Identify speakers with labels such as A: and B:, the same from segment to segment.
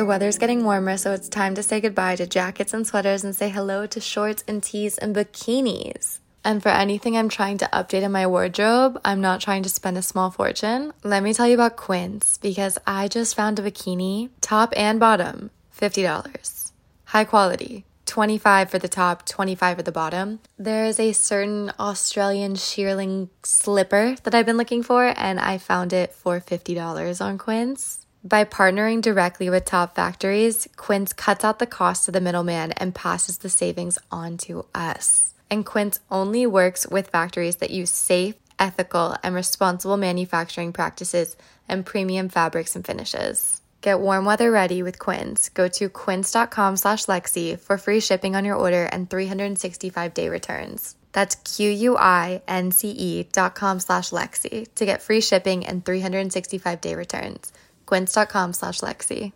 A: The weather's getting warmer, so it's time to say goodbye to jackets and sweaters and say hello to shorts and tees and bikinis. And for anything I'm trying to update in my wardrobe, I'm not trying to spend a small fortune. Let me tell you about Quince because I just found a bikini, top and bottom, $50. High quality. 25 for the top, 25 for the bottom. There is a certain Australian shearling slipper that I've been looking for and I found it for $50 on Quince. By partnering directly with top factories, Quince cuts out the cost of the middleman and passes the savings on to us. And Quince only works with factories that use safe, ethical, and responsible manufacturing practices and premium fabrics and finishes. Get warm weather ready with Quince. Go to quince.com slash Lexi for free shipping on your order and 365 day returns. That's Q-U-I-N-C-E dot com slash Lexi to get free shipping and 365 day returns quince.com slash Lexi.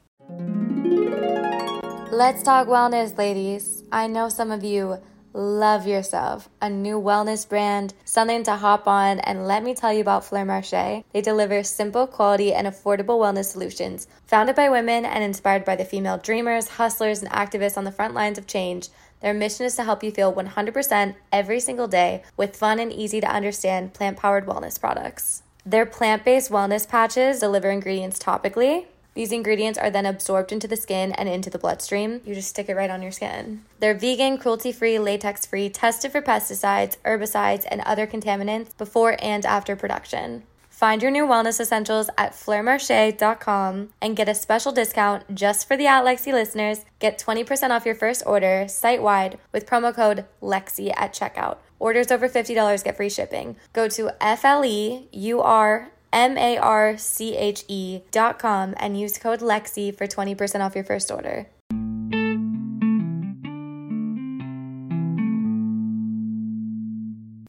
A: Let's talk wellness, ladies. I know some of you love yourself, a new wellness brand, something to hop on, and let me tell you about Fleur Marché. They deliver simple, quality, and affordable wellness solutions. Founded by women and inspired by the female dreamers, hustlers, and activists on the front lines of change, their mission is to help you feel 100% every single day with fun and easy to understand plant powered wellness products. Their plant based wellness patches deliver ingredients topically. These ingredients are then absorbed into the skin and into the bloodstream. You just stick it right on your skin. They're vegan, cruelty free, latex free, tested for pesticides, herbicides, and other contaminants before and after production. Find your new wellness essentials at fleurmarche.com and get a special discount just for the At Lexi listeners. Get 20% off your first order site wide with promo code LEXI at checkout. Orders over $50 get free shipping. Go to F L E U R M A R C H E dot com and use code LEXI for 20% off your first order.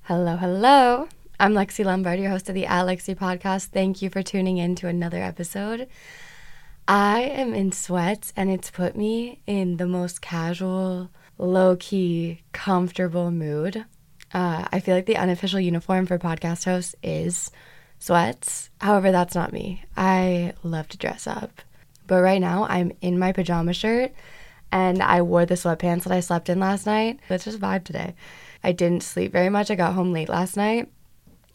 A: Hello, hello. I'm Lexie Lombard, your host of the At Lexi podcast. Thank you for tuning in to another episode. I am in sweats and it's put me in the most casual, low key, comfortable mood. Uh, I feel like the unofficial uniform for podcast hosts is sweats. However, that's not me. I love to dress up. But right now, I'm in my pajama shirt and I wore the sweatpants that I slept in last night. Let's just vibe today. I didn't sleep very much. I got home late last night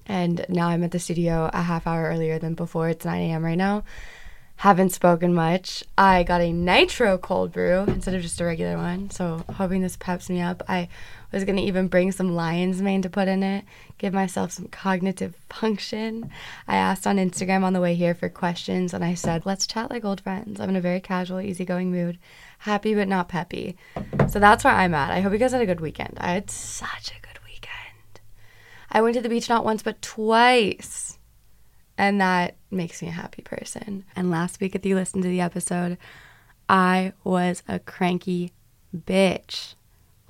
A: and now I'm at the studio a half hour earlier than before. It's 9 a.m. right now. Haven't spoken much. I got a nitro cold brew instead of just a regular one, so hoping this peps me up. I was gonna even bring some lion's mane to put in it, give myself some cognitive function. I asked on Instagram on the way here for questions, and I said, let's chat like old friends. I'm in a very casual, easygoing mood, happy but not peppy. So that's where I'm at. I hope you guys had a good weekend. I had such a good weekend. I went to the beach not once, but twice. And that makes me a happy person. And last week, if you listened to the episode, I was a cranky bitch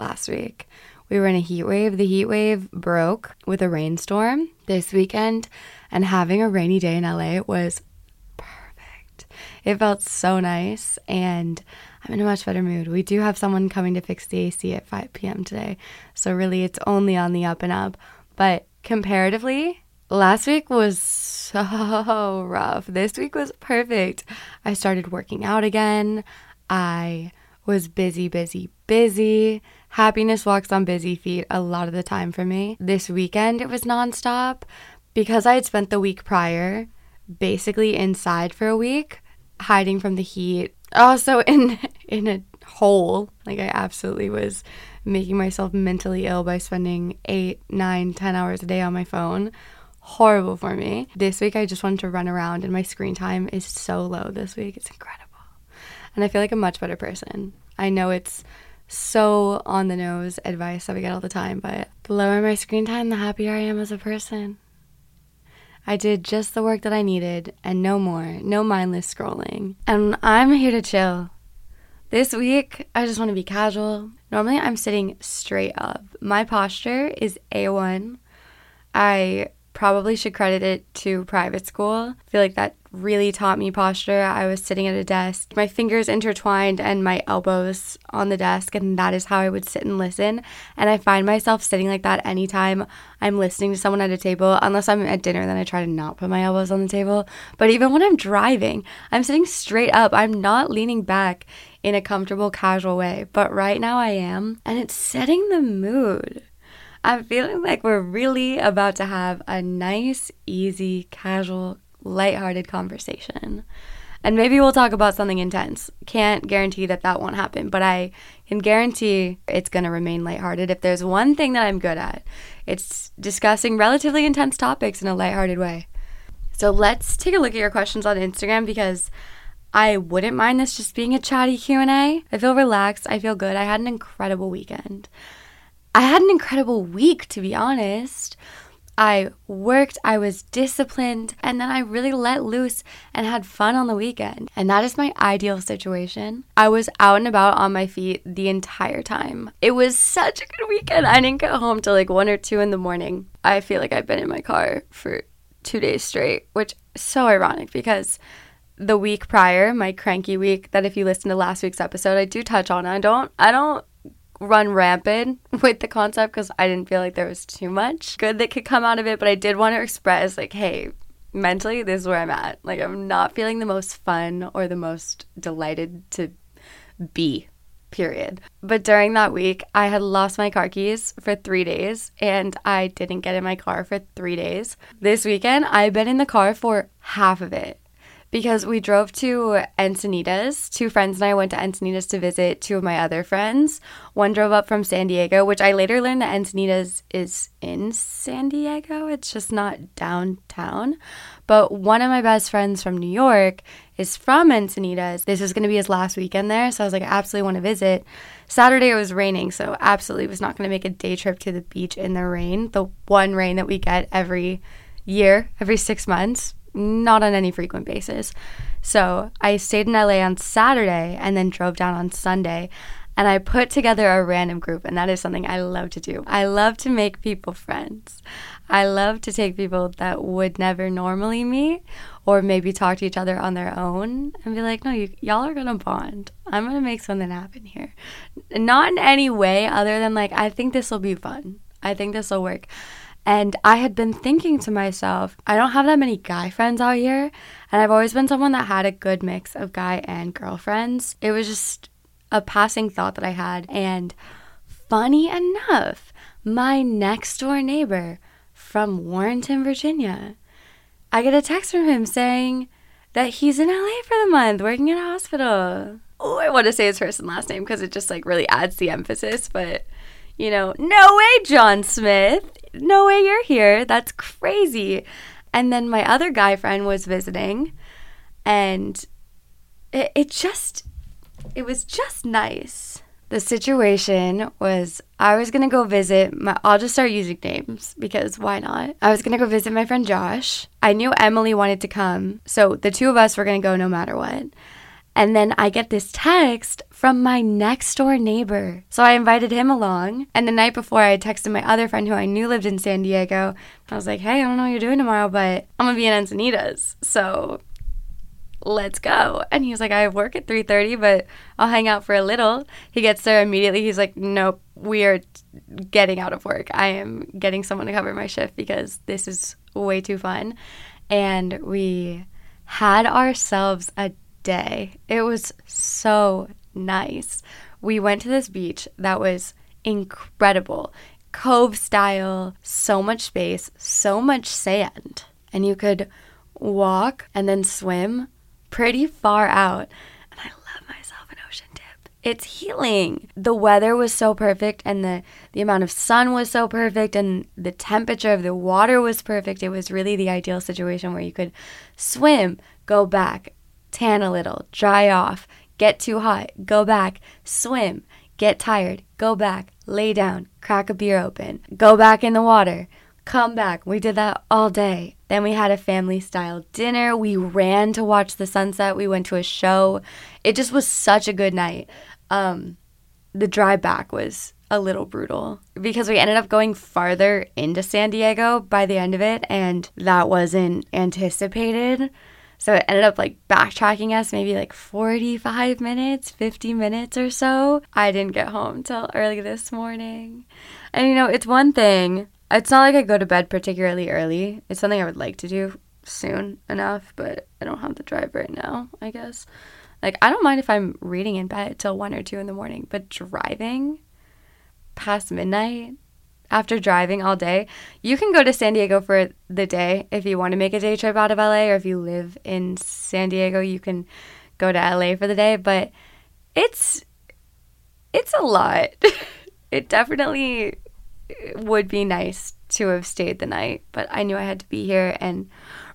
A: last week. We were in a heat wave. The heat wave broke with a rainstorm this weekend, and having a rainy day in LA was perfect. It felt so nice, and I'm in a much better mood. We do have someone coming to fix the AC at 5 p.m. today, so really it's only on the up and up. But comparatively, last week was so rough. This week was perfect. I started working out again. I was busy, busy, busy. Happiness walks on busy feet a lot of the time for me. This weekend, it was nonstop because I had spent the week prior basically inside for a week, hiding from the heat. Also in in a hole. Like I absolutely was making myself mentally ill by spending eight, nine, ten hours a day on my phone. Horrible for me. This week, I just wanted to run around, and my screen time is so low this week. It's incredible. And I feel like a much better person. I know it's so on the nose advice that we get all the time, but the lower my screen time, the happier I am as a person. I did just the work that I needed and no more, no mindless scrolling. And I'm here to chill. This week, I just want to be casual. Normally, I'm sitting straight up. My posture is A1. I probably should credit it to private school. I feel like that really taught me posture. I was sitting at a desk, my fingers intertwined and my elbows on the desk, and that is how I would sit and listen. And I find myself sitting like that anytime I'm listening to someone at a table, unless I'm at dinner, then I try to not put my elbows on the table. But even when I'm driving, I'm sitting straight up, I'm not leaning back in a comfortable, casual way. But right now I am, and it's setting the mood. I'm feeling like we're really about to have a nice, easy, casual, lighthearted conversation. And maybe we'll talk about something intense. Can't guarantee that that won't happen, but I can guarantee it's going to remain lighthearted. If there's one thing that I'm good at, it's discussing relatively intense topics in a lighthearted way. So let's take a look at your questions on Instagram because I wouldn't mind this just being a chatty Q&A. I feel relaxed, I feel good. I had an incredible weekend. I had an incredible week, to be honest. I worked, I was disciplined, and then I really let loose and had fun on the weekend. And that is my ideal situation. I was out and about on my feet the entire time. It was such a good weekend. I didn't get home till like one or two in the morning. I feel like I've been in my car for two days straight, which is so ironic because the week prior, my cranky week, that if you listen to last week's episode, I do touch on. I don't I don't run rampant with the concept because I didn't feel like there was too much good that could come out of it. But I did want to express, like, hey, mentally, this is where I'm at. Like, I'm not feeling the most fun or the most delighted to be, period. But during that week, I had lost my car keys for three days and I didn't get in my car for three days. This weekend, I've been in the car for half of it because we drove to Encinitas. Two friends and I went to Encinitas to visit two of my other friends. One drove up from San Diego, which I later learned that Encinitas is in San Diego. It's just not downtown. But one of my best friends from New York is from Encinitas. This is going to be his last weekend there. So I was like, I absolutely want to visit. Saturday it was raining, so absolutely was not going to make a day trip to the beach in the rain. The one rain that we get every year, every six months not on any frequent basis. So I stayed in LA on Saturday and then drove down on Sunday. And I put together a random group, and that is something I love to do. I love to make people friends. I love to take people that would never normally meet or maybe talk to each other on their own and be like, no, you, y'all are gonna bond. I'm gonna make something happen here. Not in any way other than like, I think this will be fun. I think this will work. And I had been thinking to myself, I don't have that many guy friends out here. And I've always been someone that had a good mix of guy and girlfriends. It was just a passing thought that I had. And funny enough, my next door neighbor from Warrenton, Virginia, I get a text from him saying that he's in LA for the month working in a hospital. Oh, I want to say his first and last name because it just like really adds the emphasis, but you know, no way, John Smith no way you're here. That's crazy. And then my other guy friend was visiting, and it, it just, it was just nice. The situation was I was gonna go visit my, I'll just start using names because why not? I was gonna go visit my friend Josh. I knew Emily wanted to come, so the two of us were gonna go no matter what. And then I get this text from my next door neighbor. So I invited him along. And the night before, I texted my other friend who I knew lived in San Diego. I was like, hey, I don't know what you're doing tomorrow, but I'm going to be in Encinitas. So let's go. And he was like, I have work at 3.30, but I'll hang out for a little. He gets there immediately. He's like, nope, we are getting out of work. I am getting someone to cover my shift because this is way too fun. And we had ourselves a day. It was so nice. We went to this beach that was incredible. Cove style, so much space, so much sand. And you could walk and then swim pretty far out. And I love myself an ocean dip. It's healing. The weather was so perfect and the, the amount of sun was so perfect and the temperature of the water was perfect. It was really the ideal situation where you could swim, go back, tan a little, dry off, get too hot, go back, swim, get tired, go back, lay down, crack a beer open, go back in the water, come back. We did that all day. Then we had a family style dinner. We ran to watch the sunset. We went to a show. It just was such a good night. Um, the drive back was a little brutal because we ended up going farther into San Diego by the end of it, and that wasn't anticipated. So it ended up like backtracking us maybe like 45 minutes, 50 minutes or so. I didn't get home till early this morning. And you know, it's one thing. It's not like I go to bed particularly early. It's something I would like to do soon enough, but I don't have the drive right now, I guess. Like, I don't mind if I'm reading in bed till 1 or 2 in the morning, but driving past midnight after driving all day, you can go to San Diego for the day if you want to make a day trip out of LA, or if you live in San Diego, you can go to LA for the day, but it's it's a lot. it definitely would be nice to have stayed the night, but I knew I had to be here and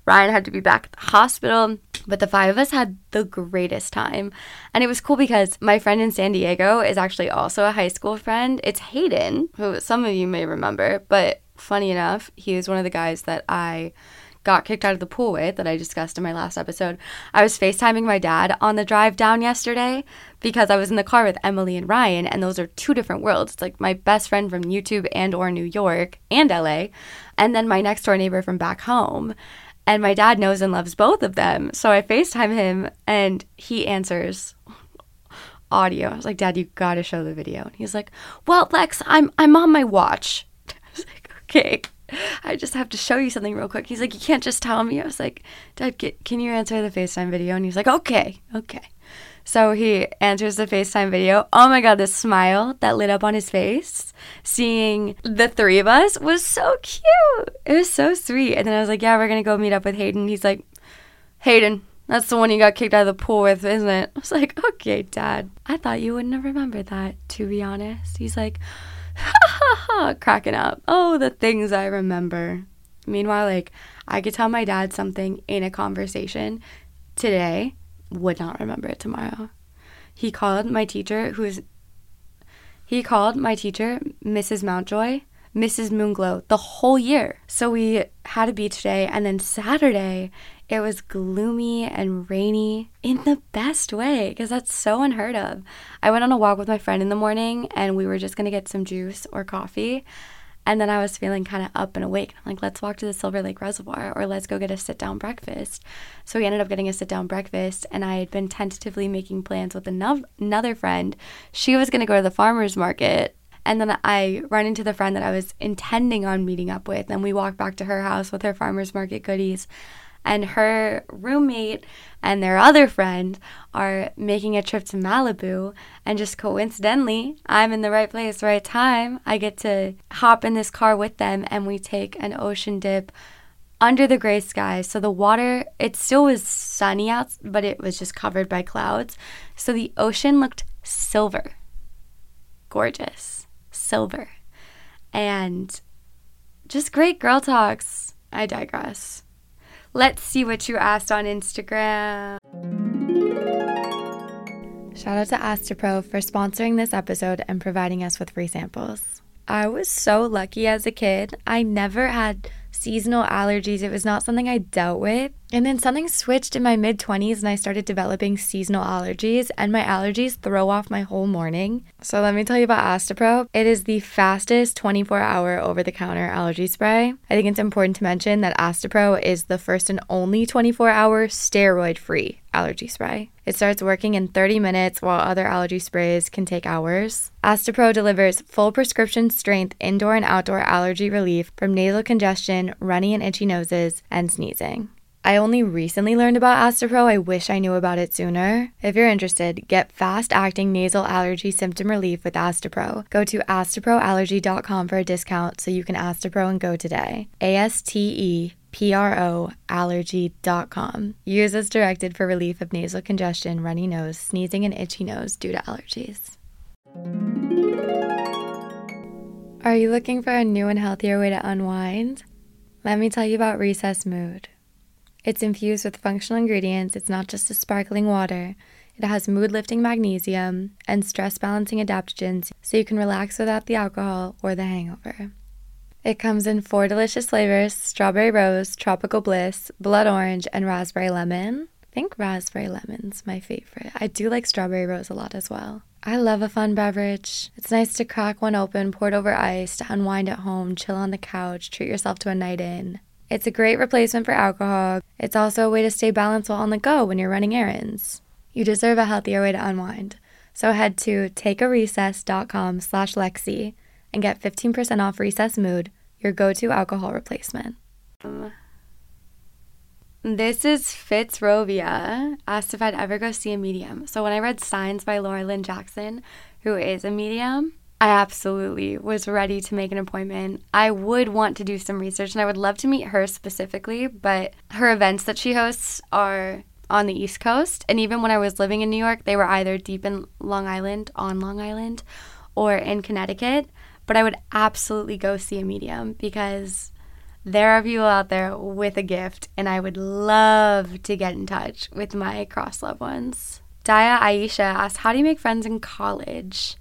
A: Ryan had to be back at the hospital. But the five of us had the greatest time. And it was cool because my friend in San Diego is actually also a high school friend. It's Hayden, who some of you may remember, but funny enough, he was one of the guys that I got kicked out of the pool with that I discussed in my last episode. I was FaceTiming my dad on the drive down yesterday because I was in the car with Emily and Ryan and those are two different worlds. It's like my best friend from YouTube and or New York and LA and then my next door neighbor from back home. And my dad knows and loves both of them. So I FaceTime him and he answers audio. I was like, Dad, you gotta show the video. And he's like, Well, Lex, I'm I'm on my watch. I was like, Okay. I just have to show you something real quick. He's like, You can't just tell me. I was like, Dad, can you answer the FaceTime video? And he's like, Okay, okay. So he answers the FaceTime video. Oh my God, the smile that lit up on his face, seeing the three of us was so cute. It was so sweet. And then I was like, Yeah, we're going to go meet up with Hayden. He's like, Hayden, that's the one you got kicked out of the pool with, isn't it? I was like, Okay, Dad. I thought you wouldn't have remembered that, to be honest. He's like, Ha ha ha, cracking up. Oh, the things I remember. Meanwhile, like, I could tell my dad something in a conversation today would not remember it tomorrow. He called my teacher, who's he called my teacher, Mrs. Mountjoy, Mrs. Moonglow, the whole year. So we had a beach day, and then Saturday, it was gloomy and rainy in the best way because that's so unheard of. I went on a walk with my friend in the morning, and we were just gonna get some juice or coffee. And then I was feeling kind of up and awake. Like, let's walk to the Silver Lake Reservoir or let's go get a sit down breakfast. So we ended up getting a sit down breakfast, and I had been tentatively making plans with another friend. She was going to go to the farmer's market. And then I run into the friend that I was intending on meeting up with, and we walk back to her house with her farmer's market goodies and her roommate and their other friend are making a trip to Malibu. And just coincidentally, I'm in the right place, right time. I get to hop in this car with them and we take an ocean dip under the gray sky. So the water, it still was sunny out, but it was just covered by clouds. So the ocean looked silver. Gorgeous. Silver. And just great girl talks. I digress. Let's see what you asked on Instagram. Shout out to Astepro for sponsoring this episode and providing us with free samples. I was so lucky as a kid. I never had seasonal allergies. It was not something I dealt with. And then something switched in my mid 20s and I started developing seasonal allergies, and my allergies throw off my whole morning. So let me tell you about Astepro. It is the fastest 24 hour over the counter allergy spray. I think it's important to mention that Astepro is the first and only 24 hour steroid free allergy spray. It starts working in 30 minutes while other allergy sprays can take hours. Astepro delivers full prescription strength indoor and outdoor allergy relief from nasal congestion, runny and itchy noses, and sneezing. I only recently learned about Astepro. I wish I knew about it sooner. If you're interested, get fast acting nasal allergy symptom relief with Astepro. Go to asteproallergy.com for a discount so you can Astepro and go today. A S T E P R O allergy.com. Use as directed for relief of nasal congestion, runny nose, sneezing, and itchy nose due to allergies. Are you looking for a new and healthier way to unwind? Let me tell you about Recess Mood. It's infused with functional ingredients. It's not just a sparkling water. It has mood lifting magnesium and stress balancing adaptogens so you can relax without the alcohol or the hangover. It comes in four delicious flavors strawberry rose, tropical bliss, blood orange, and raspberry lemon. I think raspberry lemon's my favorite. I do like strawberry rose a lot as well. I love a fun beverage. It's nice to crack one open, pour it over ice, to unwind at home, chill on the couch, treat yourself to a night in. It's a great replacement for alcohol. It's also a way to stay balanced while on the go when you're running errands. You deserve a healthier way to unwind. So head to takearecess.com slash Lexi and get 15% off Recess Mood, your go-to alcohol replacement. This is Fitzrovia asked if I'd ever go see a medium. So when I read Signs by Laura Lynne Jackson, who is a medium, I absolutely was ready to make an appointment. I would want to do some research and I would love to meet her specifically, but her events that she hosts are on the East Coast. And even when I was living in New York, they were either deep in Long Island, on Long Island, or in Connecticut. But I would absolutely go see a medium because there are people out there with a gift, and I would love to get in touch with my cross loved ones. Daya Aisha asked, How do you make friends in college?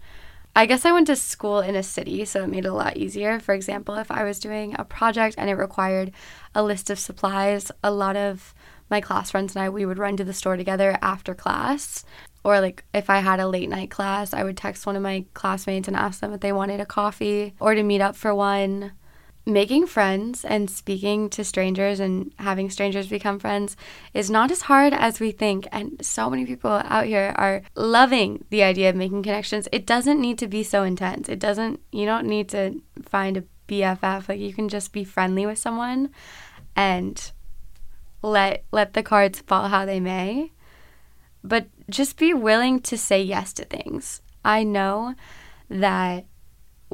A: I guess I went to school in a city, so it made it a lot easier. For example, if I was doing a project and it required a list of supplies, a lot of my class friends and I, we would run to the store together after class. Or, like, if I had a late night class, I would text one of my classmates and ask them if they wanted a coffee or to meet up for one making friends and speaking to strangers and having strangers become friends is not as hard as we think. And so many people out here are loving the idea of making connections. It doesn't need to be so intense. It doesn't, you don't need to find a BFF. Like, you can just be friendly with someone and let let the cards fall how they may but just be willing to say yes to things i know that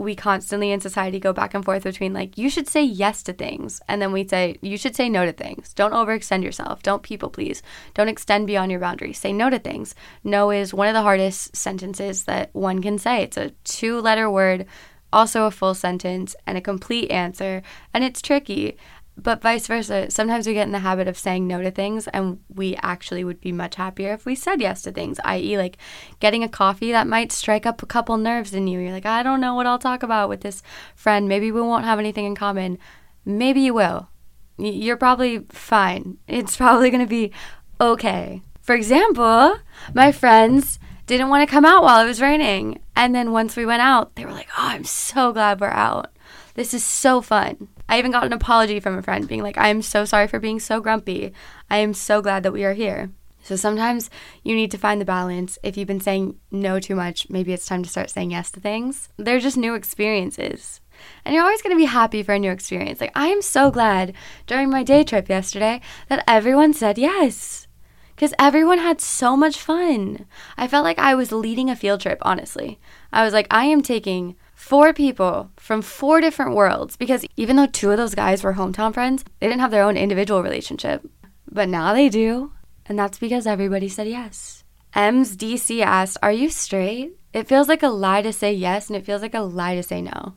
A: we constantly in society go back and forth between like you should say yes to things and then we say you should say no to things. Don't overextend yourself. Don't people please. Don't extend beyond your boundaries. Say no to things. No is one of the hardest sentences that one can say. It's a two letter word also a full sentence and a complete answer and it's tricky but vice versa. Sometimes we get in the habit of saying no to things, and we actually would be much happier if we said yes to things, i.e., like getting a coffee that might strike up a couple nerves in you. You're like, I don't know what I'll talk about with this friend. Maybe we won't have anything in common. Maybe you will. You're probably fine. It's probably going to be okay. For example, my friends didn't want to come out while it was raining. And then once we went out, they were like, oh, I'm so glad we're out. This is so fun. I even got an apology from a friend being like, I am so sorry for being so grumpy. I am so glad that we are here. So sometimes you need to find the balance. If you've been saying no too much, maybe it's time to start saying yes to things. They're just new experiences. And you're always going to be happy for a new experience. Like, I am so glad during my day trip yesterday that everyone said yes. Because everyone had so much fun. I felt like I was leading a field trip, honestly. I was like, I am taking four people from four different worlds because even though two of those guys were hometown friends, they didn't have their own individual relationship. But now they do, and that's because everybody said yes. M's DC asked, Are you straight? It feels like a lie to say yes, and it feels like a lie to say no.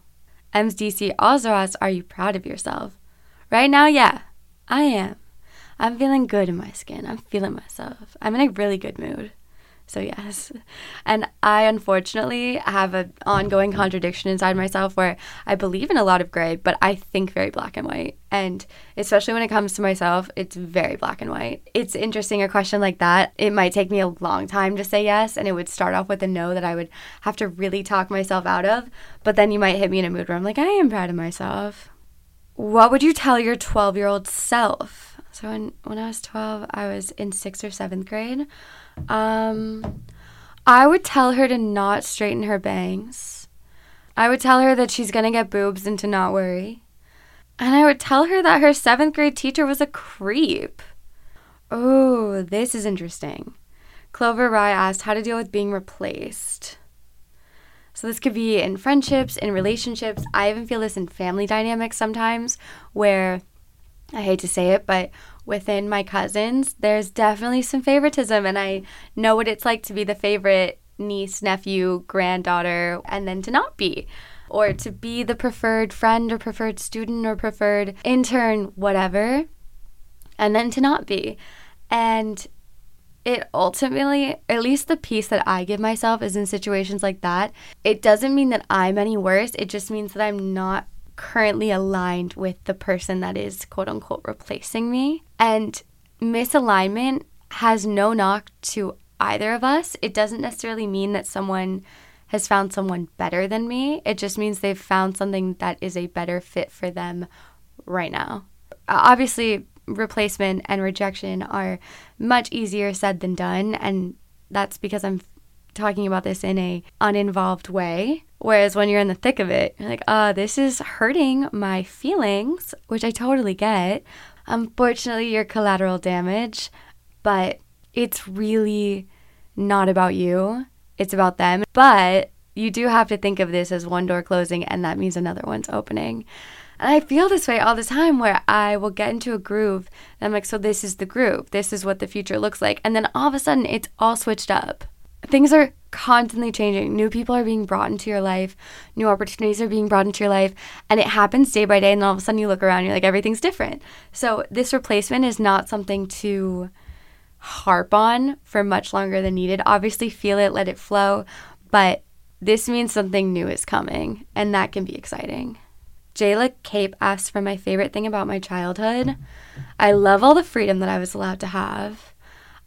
A: M's DC also asked, Are you proud of yourself? Right now, yeah, I am. I'm feeling good in my skin. I'm feeling myself. I'm in a really good mood. So yes. And I unfortunately have an ongoing contradiction inside myself where I believe in a lot of gray, but I think very black and white. And especially when it comes to myself, it's very black and white. It's interesting a question like that. It might take me a long time to say yes, and it would start off with a no that I would have to really talk myself out of. But then you might hit me in a mood where I'm like, I am proud of myself. What would you tell your 12 year old self? So when, when I was 12, I was in sixth or seventh grade. Um, I would tell her to not straighten her bangs. I would tell her that she's going to get boobs and to not worry. And I would tell her that her seventh grade teacher was a creep. Oh, this is interesting. Clover Rye asked how to deal with being replaced. So, this could be in friendships, in relationships. I even feel this in family dynamics sometimes, where I hate to say it, but within my cousins, there's definitely some favoritism, and I know what it's like to be the favorite niece, nephew, granddaughter, and then to not be. Or to be the preferred friend or preferred student or preferred intern, whatever, and then to not be. And it ultimately, at least the peace that I give myself is in situations like that. It doesn't mean that I'm any worse. It just means that I'm not currently aligned with the person that is quote unquote replacing me. And misalignment has no knock to either of us. It doesn't necessarily mean that someone has found someone better than me. It just means they've found something that is a better fit for them right now. Obviously, replacement and rejection are much easier said than done, and that's because I'm talking about this in a uninvolved way. Whereas when you're in the thick of it, you're like, uh, this is hurting my feelings, which I totally get. Unfortunately, you're collateral damage, but it's really not about you. It's about them. But you do have to think of this as one door closing and that means another one's opening. And I feel this way all the time where I will get into a groove and I'm like, so this is the groove. This is what the future looks like. And then all of a sudden it's all switched up. Things are constantly changing. New people are being brought into your life. New opportunities are being brought into your life. And it happens day by day. And all of a sudden you look around, you're like, everything's different. So this replacement is not something to harp on for much longer than needed. Obviously, feel it, let it flow. But this means something new is coming. And that can be exciting. Jayla Cape asked for my favorite thing about my childhood. I love all the freedom that I was allowed to have.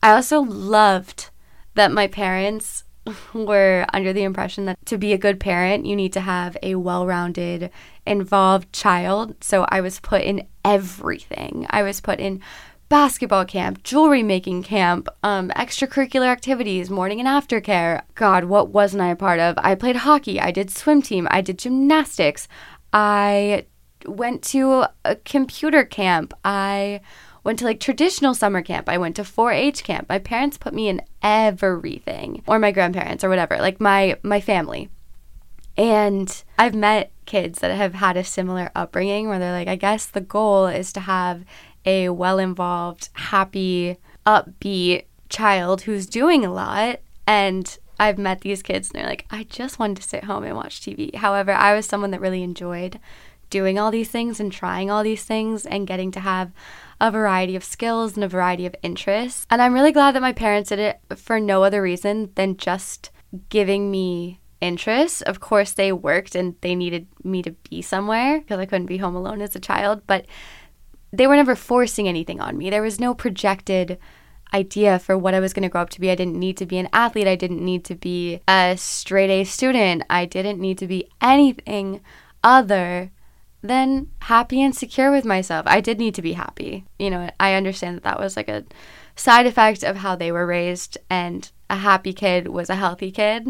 A: I also loved that my parents were under the impression that to be a good parent, you need to have a well rounded, involved child. So I was put in everything. I was put in basketball camp, jewelry making camp, um, extracurricular activities, morning and aftercare. God, what wasn't I a part of? I played hockey, I did swim team, I did gymnastics, I went to a computer camp. I went to like traditional summer camp. I went to 4-H camp. My parents put me in everything or my grandparents or whatever, like my my family. And I've met kids that have had a similar upbringing where they're like, I guess the goal is to have a well-involved, happy, upbeat child who's doing a lot and I've met these kids and they're like, I just wanted to sit home and watch TV. However, I was someone that really enjoyed doing all these things and trying all these things and getting to have a variety of skills and a variety of interests. And I'm really glad that my parents did it for no other reason than just giving me interests. Of course, they worked and they needed me to be somewhere because I couldn't be home alone as a child, but they were never forcing anything on me. There was no projected idea for what I was going to grow up to be. I didn't need to be an athlete. I didn't need to be a straight A student. I didn't need to be anything other than happy and secure with myself. I did need to be happy. You know, I understand that that was like a side effect of how they were raised, and a happy kid was a healthy kid.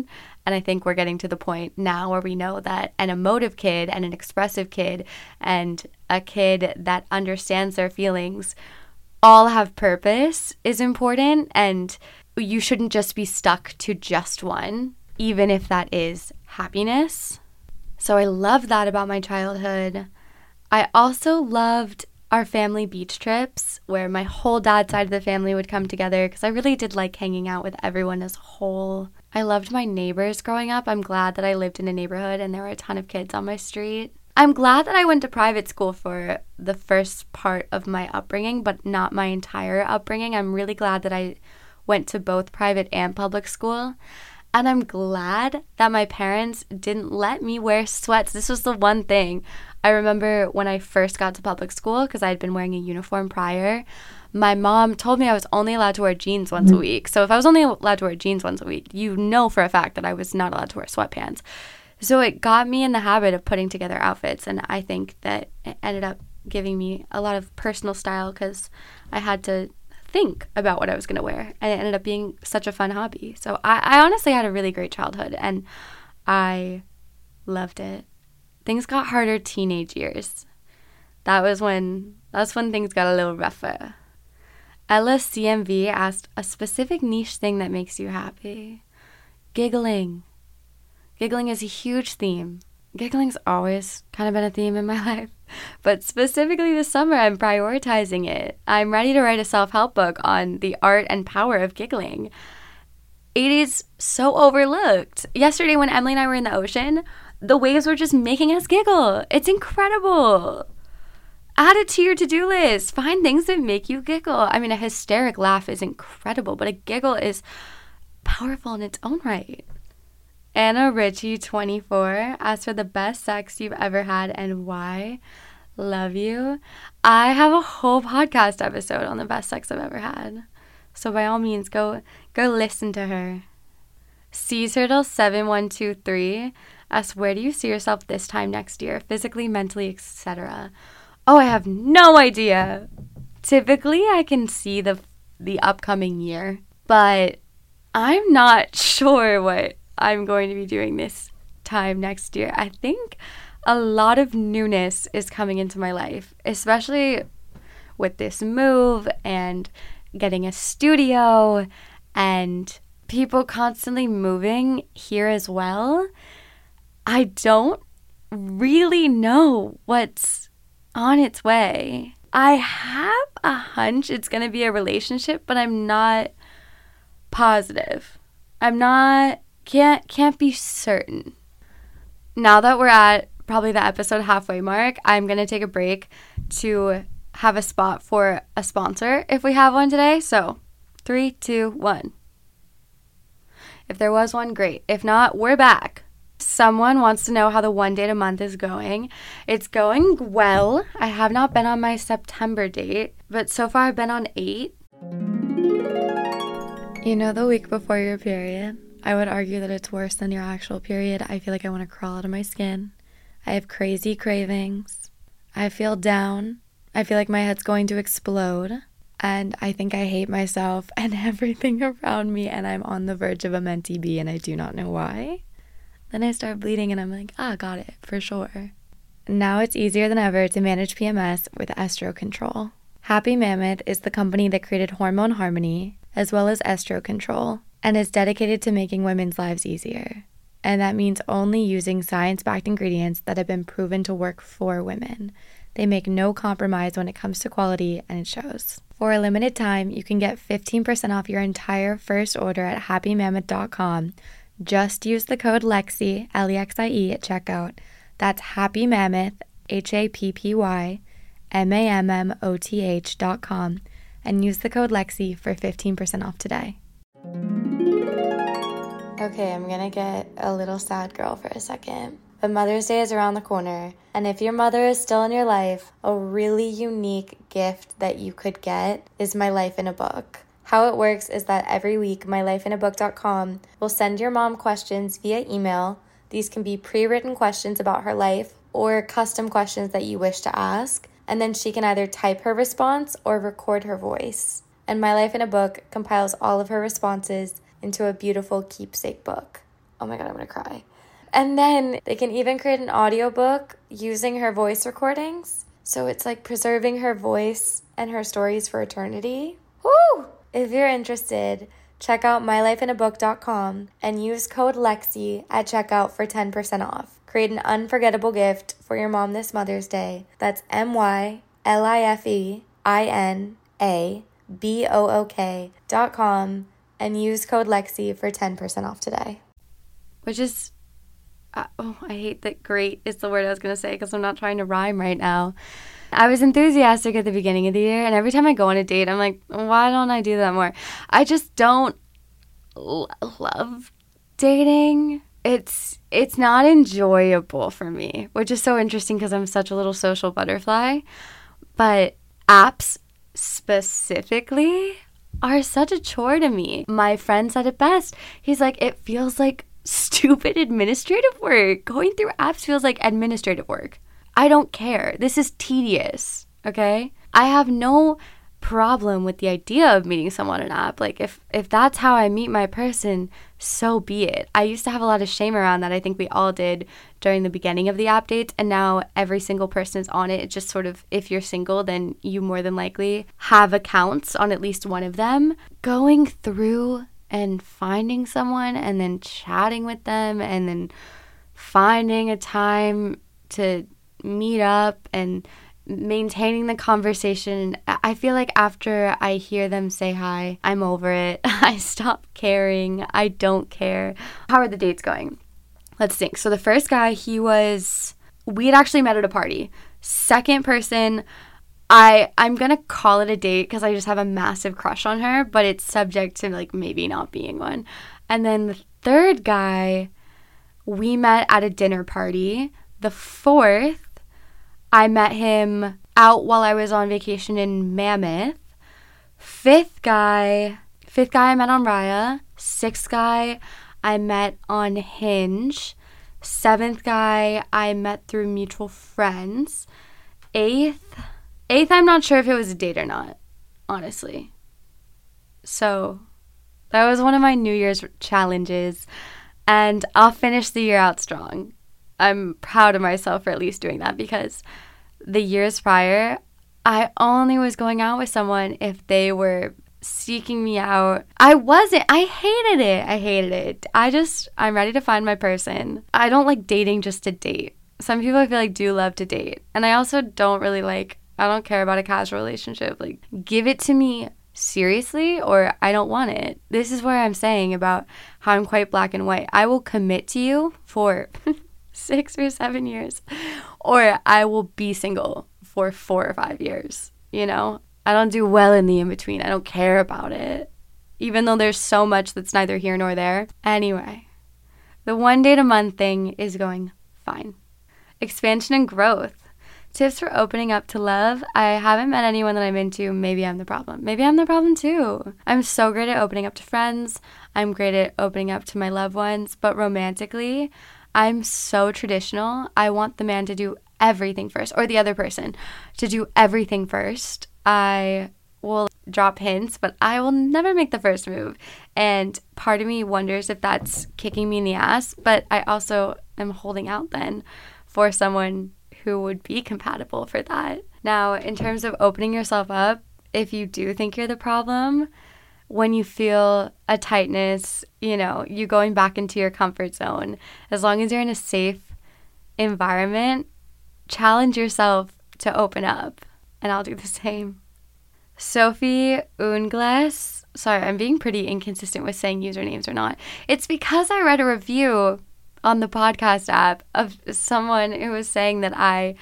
A: And I think we're getting to the point now where we know that an emotive kid and an expressive kid and a kid that understands their feelings all have purpose is important and you shouldn't just be stuck to just one, even if that is happiness. So I love that about my childhood. I also loved our family beach trips where my whole dad side of the family would come together because I really did like hanging out with everyone as a whole. I loved my neighbors growing up. I'm glad that I lived in a neighborhood and there were a ton of kids on my street. I'm glad that I went to private school for the first part of my upbringing, but not my entire upbringing. I'm really glad that I went to both private and public school. And I'm glad that my parents didn't let me wear sweats. This was the one thing. I remember when I first got to public school, because I had been wearing a uniform prior, my mom told me I was only allowed to wear jeans once a mm. week. So if I was only allowed to wear jeans once a week, you know for a fact that I was not allowed to wear sweatpants. So it got me in the habit of putting together outfits. And I think that it ended up giving me a lot of personal style because I had to think about what I was going to wear. And it ended up being such a fun hobby. So I, I honestly had a really great childhood and I loved it. Things got harder teenage years. That was when that's when things got a little rougher. Ella CMV asked a specific niche thing that makes you happy. Giggling. Giggling is a huge theme. Giggling's always kind of been a theme in my life, but specifically this summer, I'm prioritizing it. I'm ready to write a self help book on the art and power of giggling. It is so overlooked. Yesterday, when Emily and I were in the ocean, the waves were just making us giggle. It's incredible. Add it to your to do list. Find things that make you giggle. I mean, a hysteric laugh is incredible, but a giggle is powerful in its own right. Anna Ritchie, 24, asked for the best sex you've ever had and why. Love you. I have a whole podcast episode on the best sex I've ever had. So by all means, go go listen to her. Sea Turtle seven one two three asks, "Where do you see yourself this time next year, physically, mentally, etc." Oh, I have no idea. Typically, I can see the the upcoming year, but I'm not sure what I'm going to be doing this time next year. I think a lot of newness is coming into my life, especially with this move and getting a studio and people constantly moving here as well. I don't really know what's on its way. I have a hunch it's going to be a relationship, but I'm not positive. I'm not can't can't be certain. Now that we're at probably the episode halfway mark, I'm going to take a break to have a spot for a sponsor if we have one today. So, three, two, one. If there was one, great. If not, we're back. Someone wants to know how the one date a month is going. It's going well. I have not been on my September date, but so far I've been on eight. You know, the week before your period, I would argue that it's worse than your actual period. I feel like I want to crawl out of my skin. I have crazy cravings. I feel down. I feel like my head's going to explode. And I think I hate myself and everything around me. And I'm on the verge of a mentee B and I do not know why. Then I start bleeding and I'm like, ah, got it for sure. Now it's easier than ever to manage PMS with Estro Control. Happy Mammoth is the company that created Hormone Harmony as well as Estro Control and is dedicated to making women's lives easier and that means only using science backed ingredients that have been proven to work for women. They make no compromise when it comes to quality, and it shows. For a limited time, you can get 15% off your entire first order at happymammoth.com. Just use the code LEXIE, L E X I E, at checkout. That's Happy Mammoth, H A P P Y M A M M O T H.com, and use the code LEXIE for 15% off today. Okay, I'm gonna get a little sad girl for a second. But Mother's Day is around the corner, and if your mother is still in your life, a really unique gift that you could get is My Life in a Book. How it works is that every week, mylifeinabook.com will send your mom questions via email. These can be pre written questions about her life or custom questions that you wish to ask, and then she can either type her response or record her voice. And My Life in a Book compiles all of her responses into a beautiful keepsake book. Oh my god, I'm gonna cry. And then they can even create an audiobook using her voice recordings. So it's like preserving her voice and her stories for eternity. Woo! If you're interested, check out mylifeinabook.com and use code Lexi at checkout for 10% off. Create an unforgettable gift for your mom this Mother's Day. That's M Y L I F E I N A B O O K dot com and use code Lexi for 10% off today. Which is, uh, oh, I hate that great is the word I was going to say because I'm not trying to rhyme right now. I was enthusiastic at the beginning of the year, and every time I go on a date, I'm like, why don't I do that more? I just don't love dating. It's it's not enjoyable for me, which is so interesting because I'm such a little social butterfly. But apps specifically are such a chore to me. My friend said it best. He's like, it feels like stupid administrative work. Going through apps feels like administrative work. I don't care. This is tedious, okay? I have no problem with the idea of meeting someone on an app. Like if if that's how I meet my person, so be it. I used to have a lot of shame around that. I think we all did during the beginning of the app dates and now every single person is on it. It's just sort of if you're single, then you more than likely have accounts on at least one of them. Going through and finding someone and then chatting with them and then finding a time to meet up and maintaining the conversation. I feel like after I hear them say hi, I'm over it. I stop caring. I don't care. How are the dates going? Let's think. So the first guy, he was we had actually met at a party. Second person, I I'm gonna call it a date because I just have a massive crush on her, but it's subject to like maybe not being one. And then the third guy, we met at a dinner party. The fourth, I met him out while I was on vacation in Mammoth. Fifth guy, Fifth guy I met on Raya. Sixth guy I met on Hinge. Seventh guy I met through mutual friends. Eighth, eighth I'm not sure if it was a date or not, honestly. So that was one of my New Year's challenges, and I'll finish the year out strong. I'm proud of myself for at least doing that because the years prior, I only was going out with someone if they were seeking me out. I wasn't. I hated it. I hated it. I just, I'm ready to find my person. I don't like dating just to date. Some people I feel like do love to date. And I also don't really like, I don't care about a casual relationship. Like, give it to me seriously or I don't want it. This is where I'm saying about how I'm quite black and white. I will commit to you for six or seven years, or I will be single for four or five years. You know, I don't do well in the in between. I don't care about it, even though there's so much that's neither here nor there. Anyway, the one date a month thing is going fine. Expansion and growth. Tips for opening up to love. I haven't met anyone that I'm into. Maybe I'm the problem. Maybe I'm the problem too. I'm so great at opening up to friends. I'm great at opening up to my loved ones. But romantically, I'm so traditional. I want the man to do everything first, or the other person to do everything first. I will drop hints, but I will never make the first move. And part of me wonders if that's kicking me in the ass, but I also am holding out then for someone who would be compatible for that. Now, in terms of opening yourself up, if you do think you're the problem, when you feel a tightness, you know, you going back into your comfort zone, as long as you're in a safe environment, challenge yourself to open up. And I'll do the same. Sophie Ungles. Sorry, I'm being pretty inconsistent with saying usernames or not. It's because I read a review on the podcast app of someone who was saying that I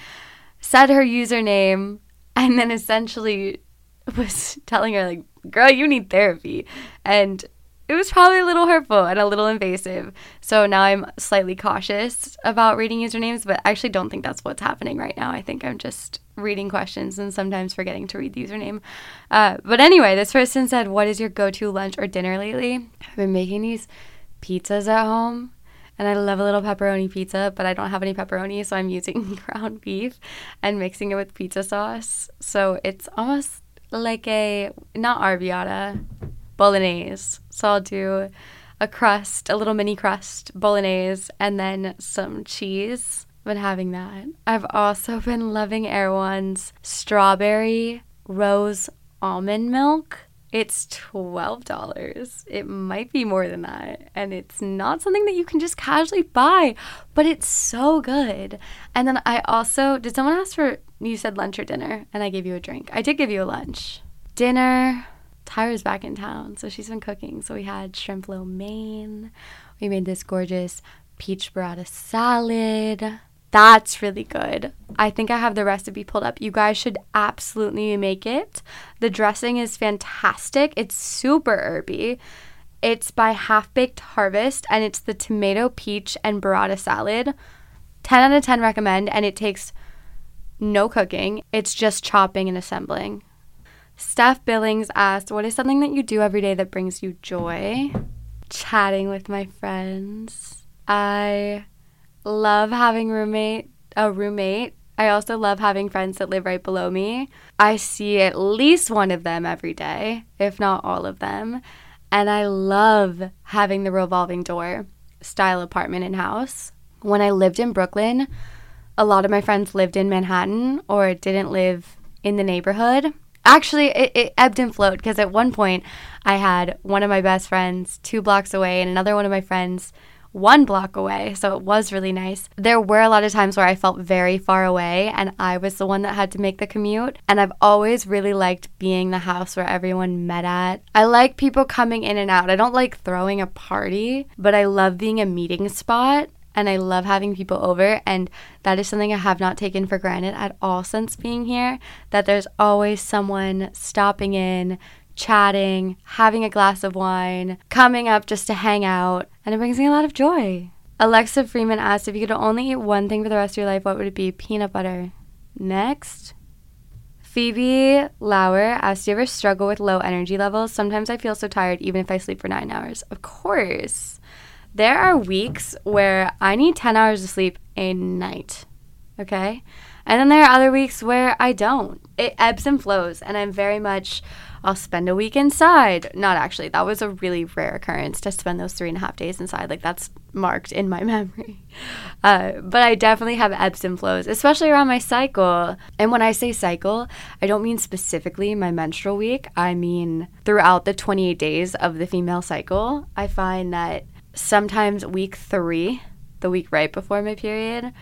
A: said her username and then essentially was telling her like girl you need therapy. And it was probably a little hurtful and a little invasive. So now i'm slightly cautious about reading usernames but i actually don't think that's what's happening right now. I think i'm just reading questions and sometimes forgetting to read the username. Uh, but anyway this person said what is your go-to lunch or dinner lately? I've been making these pizzas at home and I love a little pepperoni pizza, but I don't have any pepperoni, so I'm using ground beef and mixing it with pizza sauce. So it's almost like a not arrabbiata, bolognese. So I'll do a crust, a little mini crust bolognese, and then some cheese. Been having that. I've also been loving Erewhon's strawberry rose almond milk. It's $12. It might be more than that. And it's not something that you can just casually buy, but it's so good. And then I also, did someone ask for, you said lunch or dinner, and I gave you a drink. I did give you a lunch. Dinner, Tyra's back in town, so she's been cooking. So we had shrimp lo mein. We made this gorgeous peach burrata salad. That's really good. I think I have the recipe pulled up. You guys should absolutely make it. The dressing is fantastic. It's super herby. It's by Half Baked Harvest and it's the tomato, peach, and burrata salad. 10 out of 10 recommend, and it takes no cooking. It's just chopping and assembling. Steph Billings asked, What is something that you do every day that brings you joy? Chatting with my friends. I love having roommate a roommate. I also love having friends that live right below me. I see at least one of them every day, if not all of them. And I love having the revolving door style apartment and house. When I lived in Brooklyn, a lot of my friends lived in Manhattan or didn't live in the neighborhood. Actually, it, it ebbed and flowed because at one point I had one of my best friends two blocks away and another one of my friends one block away, so it was really nice. There were a lot of times where I felt very far away and I was the one that had to make the commute. And I've always really liked being the house where everyone met at. I like people coming in and out. I don't like throwing a party, but I love being a meeting spot and I love having people over. And that is something I have not taken for granted at all since being here. That there's always someone stopping in, chatting, having a glass of wine, coming up just to hang out, and it brings me a lot of joy. Alexa Freeman asked if you could only eat one thing for the rest of your life, what would it be? Peanut butter. Next. Phoebe Lauer asked, Do you ever struggle with low energy levels? Sometimes I feel so tired even if I sleep for nine hours. Of course. There are weeks where I need 10 hours of sleep a night. Okay? And then there are other weeks where I don't. It ebbs and flows, and I'm very much, I'll spend a week inside. Not actually, that was a really rare occurrence to spend those three and a half days inside. Like, that's marked in my memory. Uh, but I definitely have ebbs and flows, especially around my cycle. And when I say cycle, I don't mean specifically my menstrual week, I mean throughout the 28 days of the female cycle. I find that sometimes week three, the week right before my period,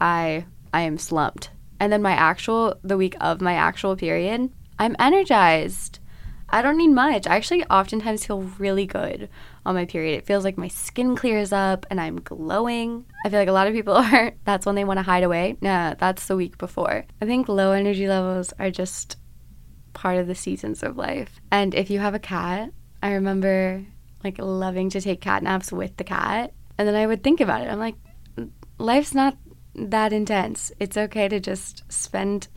A: I I am slumped. And then my actual the week of my actual period, I'm energized. I don't need much. I actually oftentimes feel really good on my period. It feels like my skin clears up and I'm glowing. I feel like a lot of people are that's when they want to hide away. Nah, that's the week before. I think low energy levels are just part of the seasons of life. And if you have a cat, I remember like loving to take cat naps with the cat. And then I would think about it. I'm like, life's not that intense. It's okay to just spend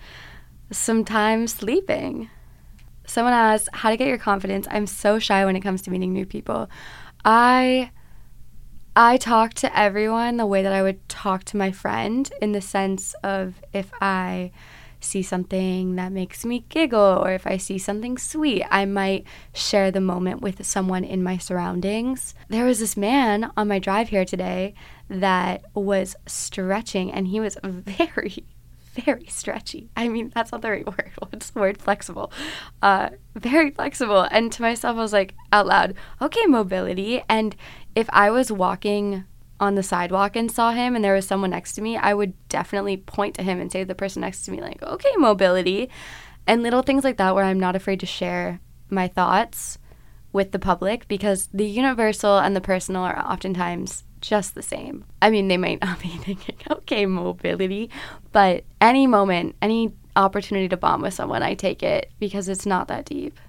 A: some time sleeping. Someone asked how to get your confidence. I'm so shy when it comes to meeting new people. I I talk to everyone the way that I would talk to my friend in the sense of if I see something that makes me giggle or if I see something sweet, I might share the moment with someone in my surroundings. There was this man on my drive here today that was stretching and he was very very stretchy. I mean, that's not the right word. What's the word? Flexible. Uh, very flexible. And to myself, I was like, out loud, okay, mobility. And if I was walking on the sidewalk and saw him and there was someone next to me, I would definitely point to him and say to the person next to me, like, okay, mobility. And little things like that where I'm not afraid to share my thoughts with the public because the universal and the personal are oftentimes just the same. I mean, they might not be thinking, okay, mobility, but any moment, any opportunity to bond with someone, I take it because it's not that deep.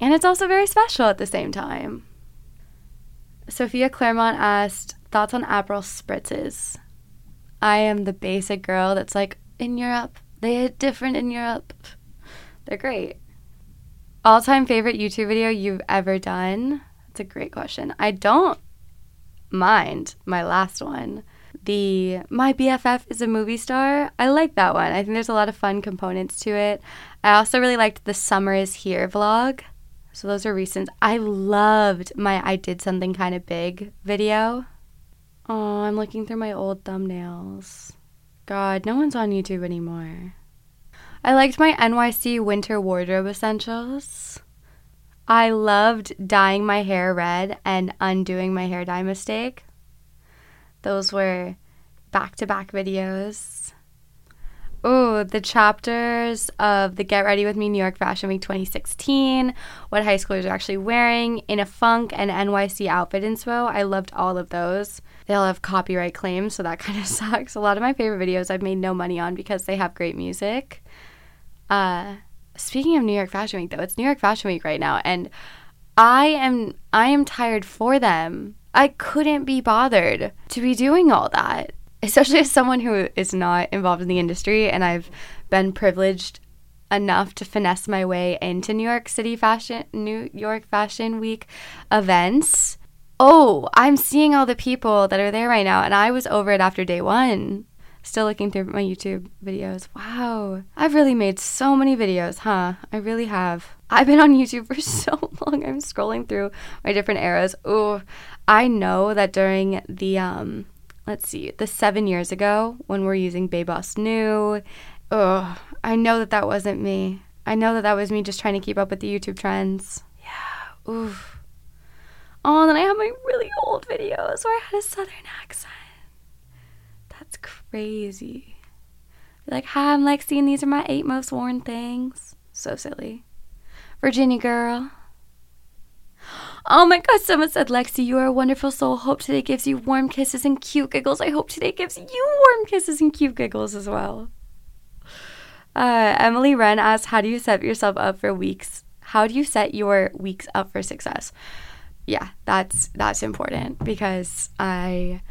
A: And it's also very special at the same time. Sophia Claremont asked, Thoughts on Aperol spritzes? I am the basic girl that's like, in Europe, they hit different in Europe. They're great. All time favorite YouTube video you've ever done? That's a great question. I don't mind my last one. The My BFF is a movie star. I like that one. I think there's a lot of fun components to it. I also really liked the Summer is Here vlog. So those are recent. I loved my I did something kind of big video. Oh, I'm looking through my old thumbnails. God, no one's on YouTube anymore. I liked my NYC winter wardrobe essentials. I loved dyeing my hair red and undoing my hair dye mistake. Those were back to back videos. Oh, the chapters of the Get Ready With Me New York Fashion Week 2016, what high schoolers are actually wearing, in a funk and NYC outfit inspo. I loved all of those. They all have copyright claims, so that kind of sucks. A lot of my favorite videos I've made no money on because they have great music. Uh, speaking of New York Fashion Week, though, it's New York Fashion Week right now, and I am I am tired for them. I couldn't be bothered to be doing all that especially as someone who is not involved in the industry and I've been privileged enough to finesse my way into New York City fashion New York Fashion Week events. Oh, I'm seeing all the people that are there right now and I was over it after day 1. Still looking through my YouTube videos. Wow. I've really made so many videos, huh? I really have. I've been on YouTube for so long. I'm scrolling through my different eras. Oh, I know that during the um let's see, the seven years ago when we're using Baboss New. Ugh, I know that that wasn't me. I know that that was me just trying to keep up with the YouTube trends. Yeah, oof. Oh, and then I have my really old videos where I had a southern accent. That's crazy. like, hi, I'm Lexie, and these are my eight most worn things. So silly. Virginia girl. Oh my god, someone said, Lexie, you are a wonderful soul. Hope today gives you warm kisses and cute giggles. I hope today gives you warm kisses and cute giggles as well. Uh, Emily Wren asked, How do you set yourself up for weeks? How do you set your weeks up for success? Yeah, that's that's important because I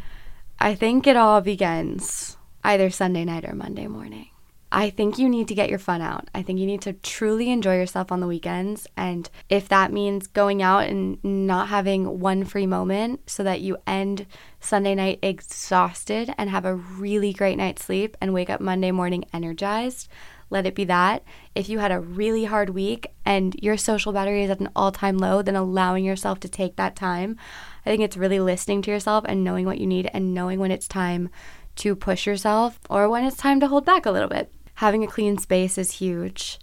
A: I think it all begins either Sunday night or Monday morning. I think you need to get your fun out. I think you need to truly enjoy yourself on the weekends. And if that means going out and not having one free moment so that you end Sunday night exhausted and have a really great night's sleep and wake up Monday morning energized, let it be that. If you had a really hard week and your social battery is at an all time low, then allowing yourself to take that time. I think it's really listening to yourself and knowing what you need and knowing when it's time to push yourself or when it's time to hold back a little bit having a clean space is huge.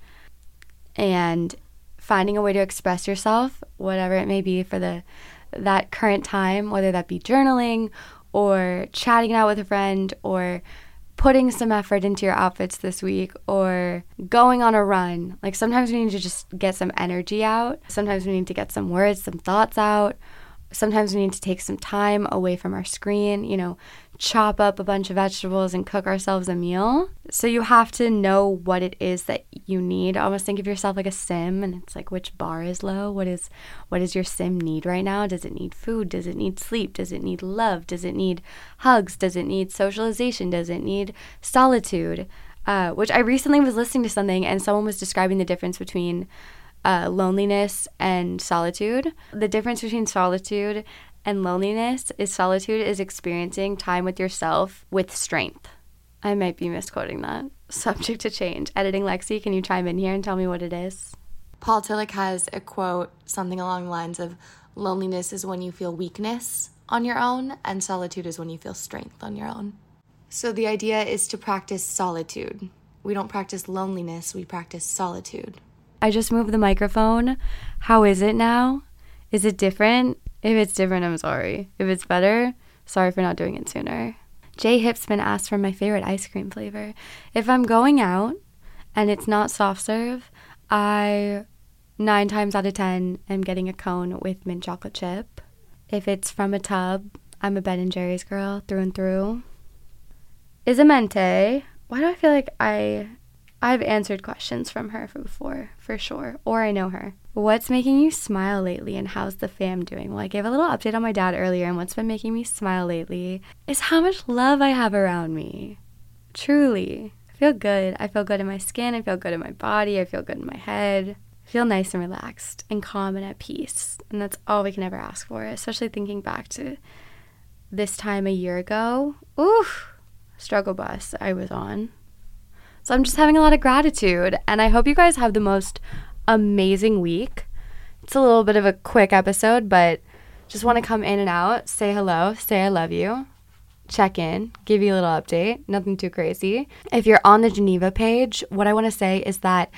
A: And finding a way to express yourself, whatever it may be for the that current time, whether that be journaling or chatting out with a friend or putting some effort into your outfits this week or going on a run. Like sometimes we need to just get some energy out. Sometimes we need to get some words, some thoughts out. Sometimes we need to take some time away from our screen, you know, chop up a bunch of vegetables and cook ourselves a meal. So you have to know what it is that you need. Almost think of yourself like a sim and it's like which bar is low? What is what does your sim need right now? Does it need food? Does it need sleep? Does it need love? Does it need hugs? Does it need socialization? Does it need solitude? Uh, which I recently was listening to something and someone was describing the difference between uh, loneliness and solitude. The difference between solitude and loneliness is solitude is experiencing time with yourself with strength. I might be misquoting that. Subject to change. Editing Lexie, can you chime in here and tell me what it is?
B: Paul Tillich has a quote, something along the lines of loneliness is when you feel weakness on your own, and solitude is when you feel strength on your own. So the idea is to practice solitude. We don't practice loneliness, we practice solitude.
A: I just moved the microphone. How is it now? Is it different? If it's different, I'm sorry. If it's better, sorry for not doing it sooner. Jay Hipsman asked for my favorite ice cream flavor. If I'm going out and it's not soft serve, I nine times out of ten am getting a cone with mint chocolate chip. If it's from a tub, I'm a Ben and Jerry's girl through and through. Isamente, why do I feel like I I've answered questions from her before, for sure, or I know her. What's making you smile lately and how's the fam doing? Well, I gave a little update on my dad earlier, and what's been making me smile lately is how much love I have around me. Truly. I feel good. I feel good in my skin. I feel good in my body. I feel good in my head. I feel nice and relaxed and calm and at peace. And that's all we can ever ask for, especially thinking back to this time a year ago. Oof, struggle bus I was on. So I'm just having a lot of gratitude, and I hope you guys have the most amazing week. It's a little bit of a quick episode, but just want to come in and out, say hello, say I love you, check in, give you a little update, nothing too crazy. If you're on the Geneva page, what I want to say is that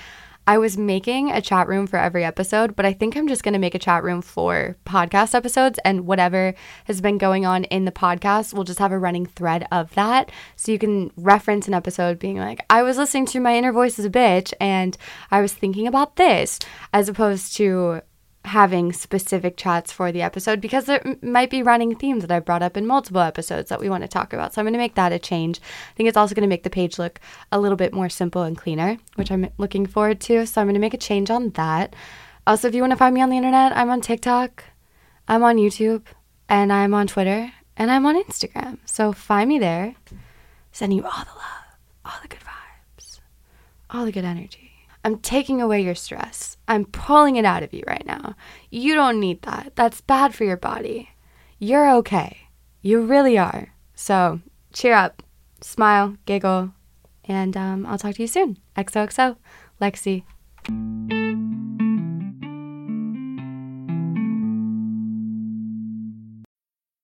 A: I was making a chat room for every episode, but I think I'm just going to make a chat room for podcast episodes and whatever has been going on in the podcast, we'll just have a running thread of that. So you can reference an episode being like, I was listening to my inner voice as a bitch and I was thinking about this, as opposed to having specific chats for the episode because there might be running themes that I've brought up in multiple episodes that we want to talk about. So I'm going to make that a change. I think it's also going to make the page look a little bit more simple and cleaner, which I'm looking forward to. So I'm going to make a change on that. Also, if you want to find me on the internet, I'm on TikTok, I'm on YouTube, and I'm on Twitter, and I'm on Instagram. So find me there. Sending you all the love, all the good vibes, all the good energy. I'm taking away your stress. I'm pulling it out of you right now. You don't need that. That's bad for your body. You're okay. You really are. So cheer up, smile, giggle, and um, I'll talk to you soon. XOXO, Lexie.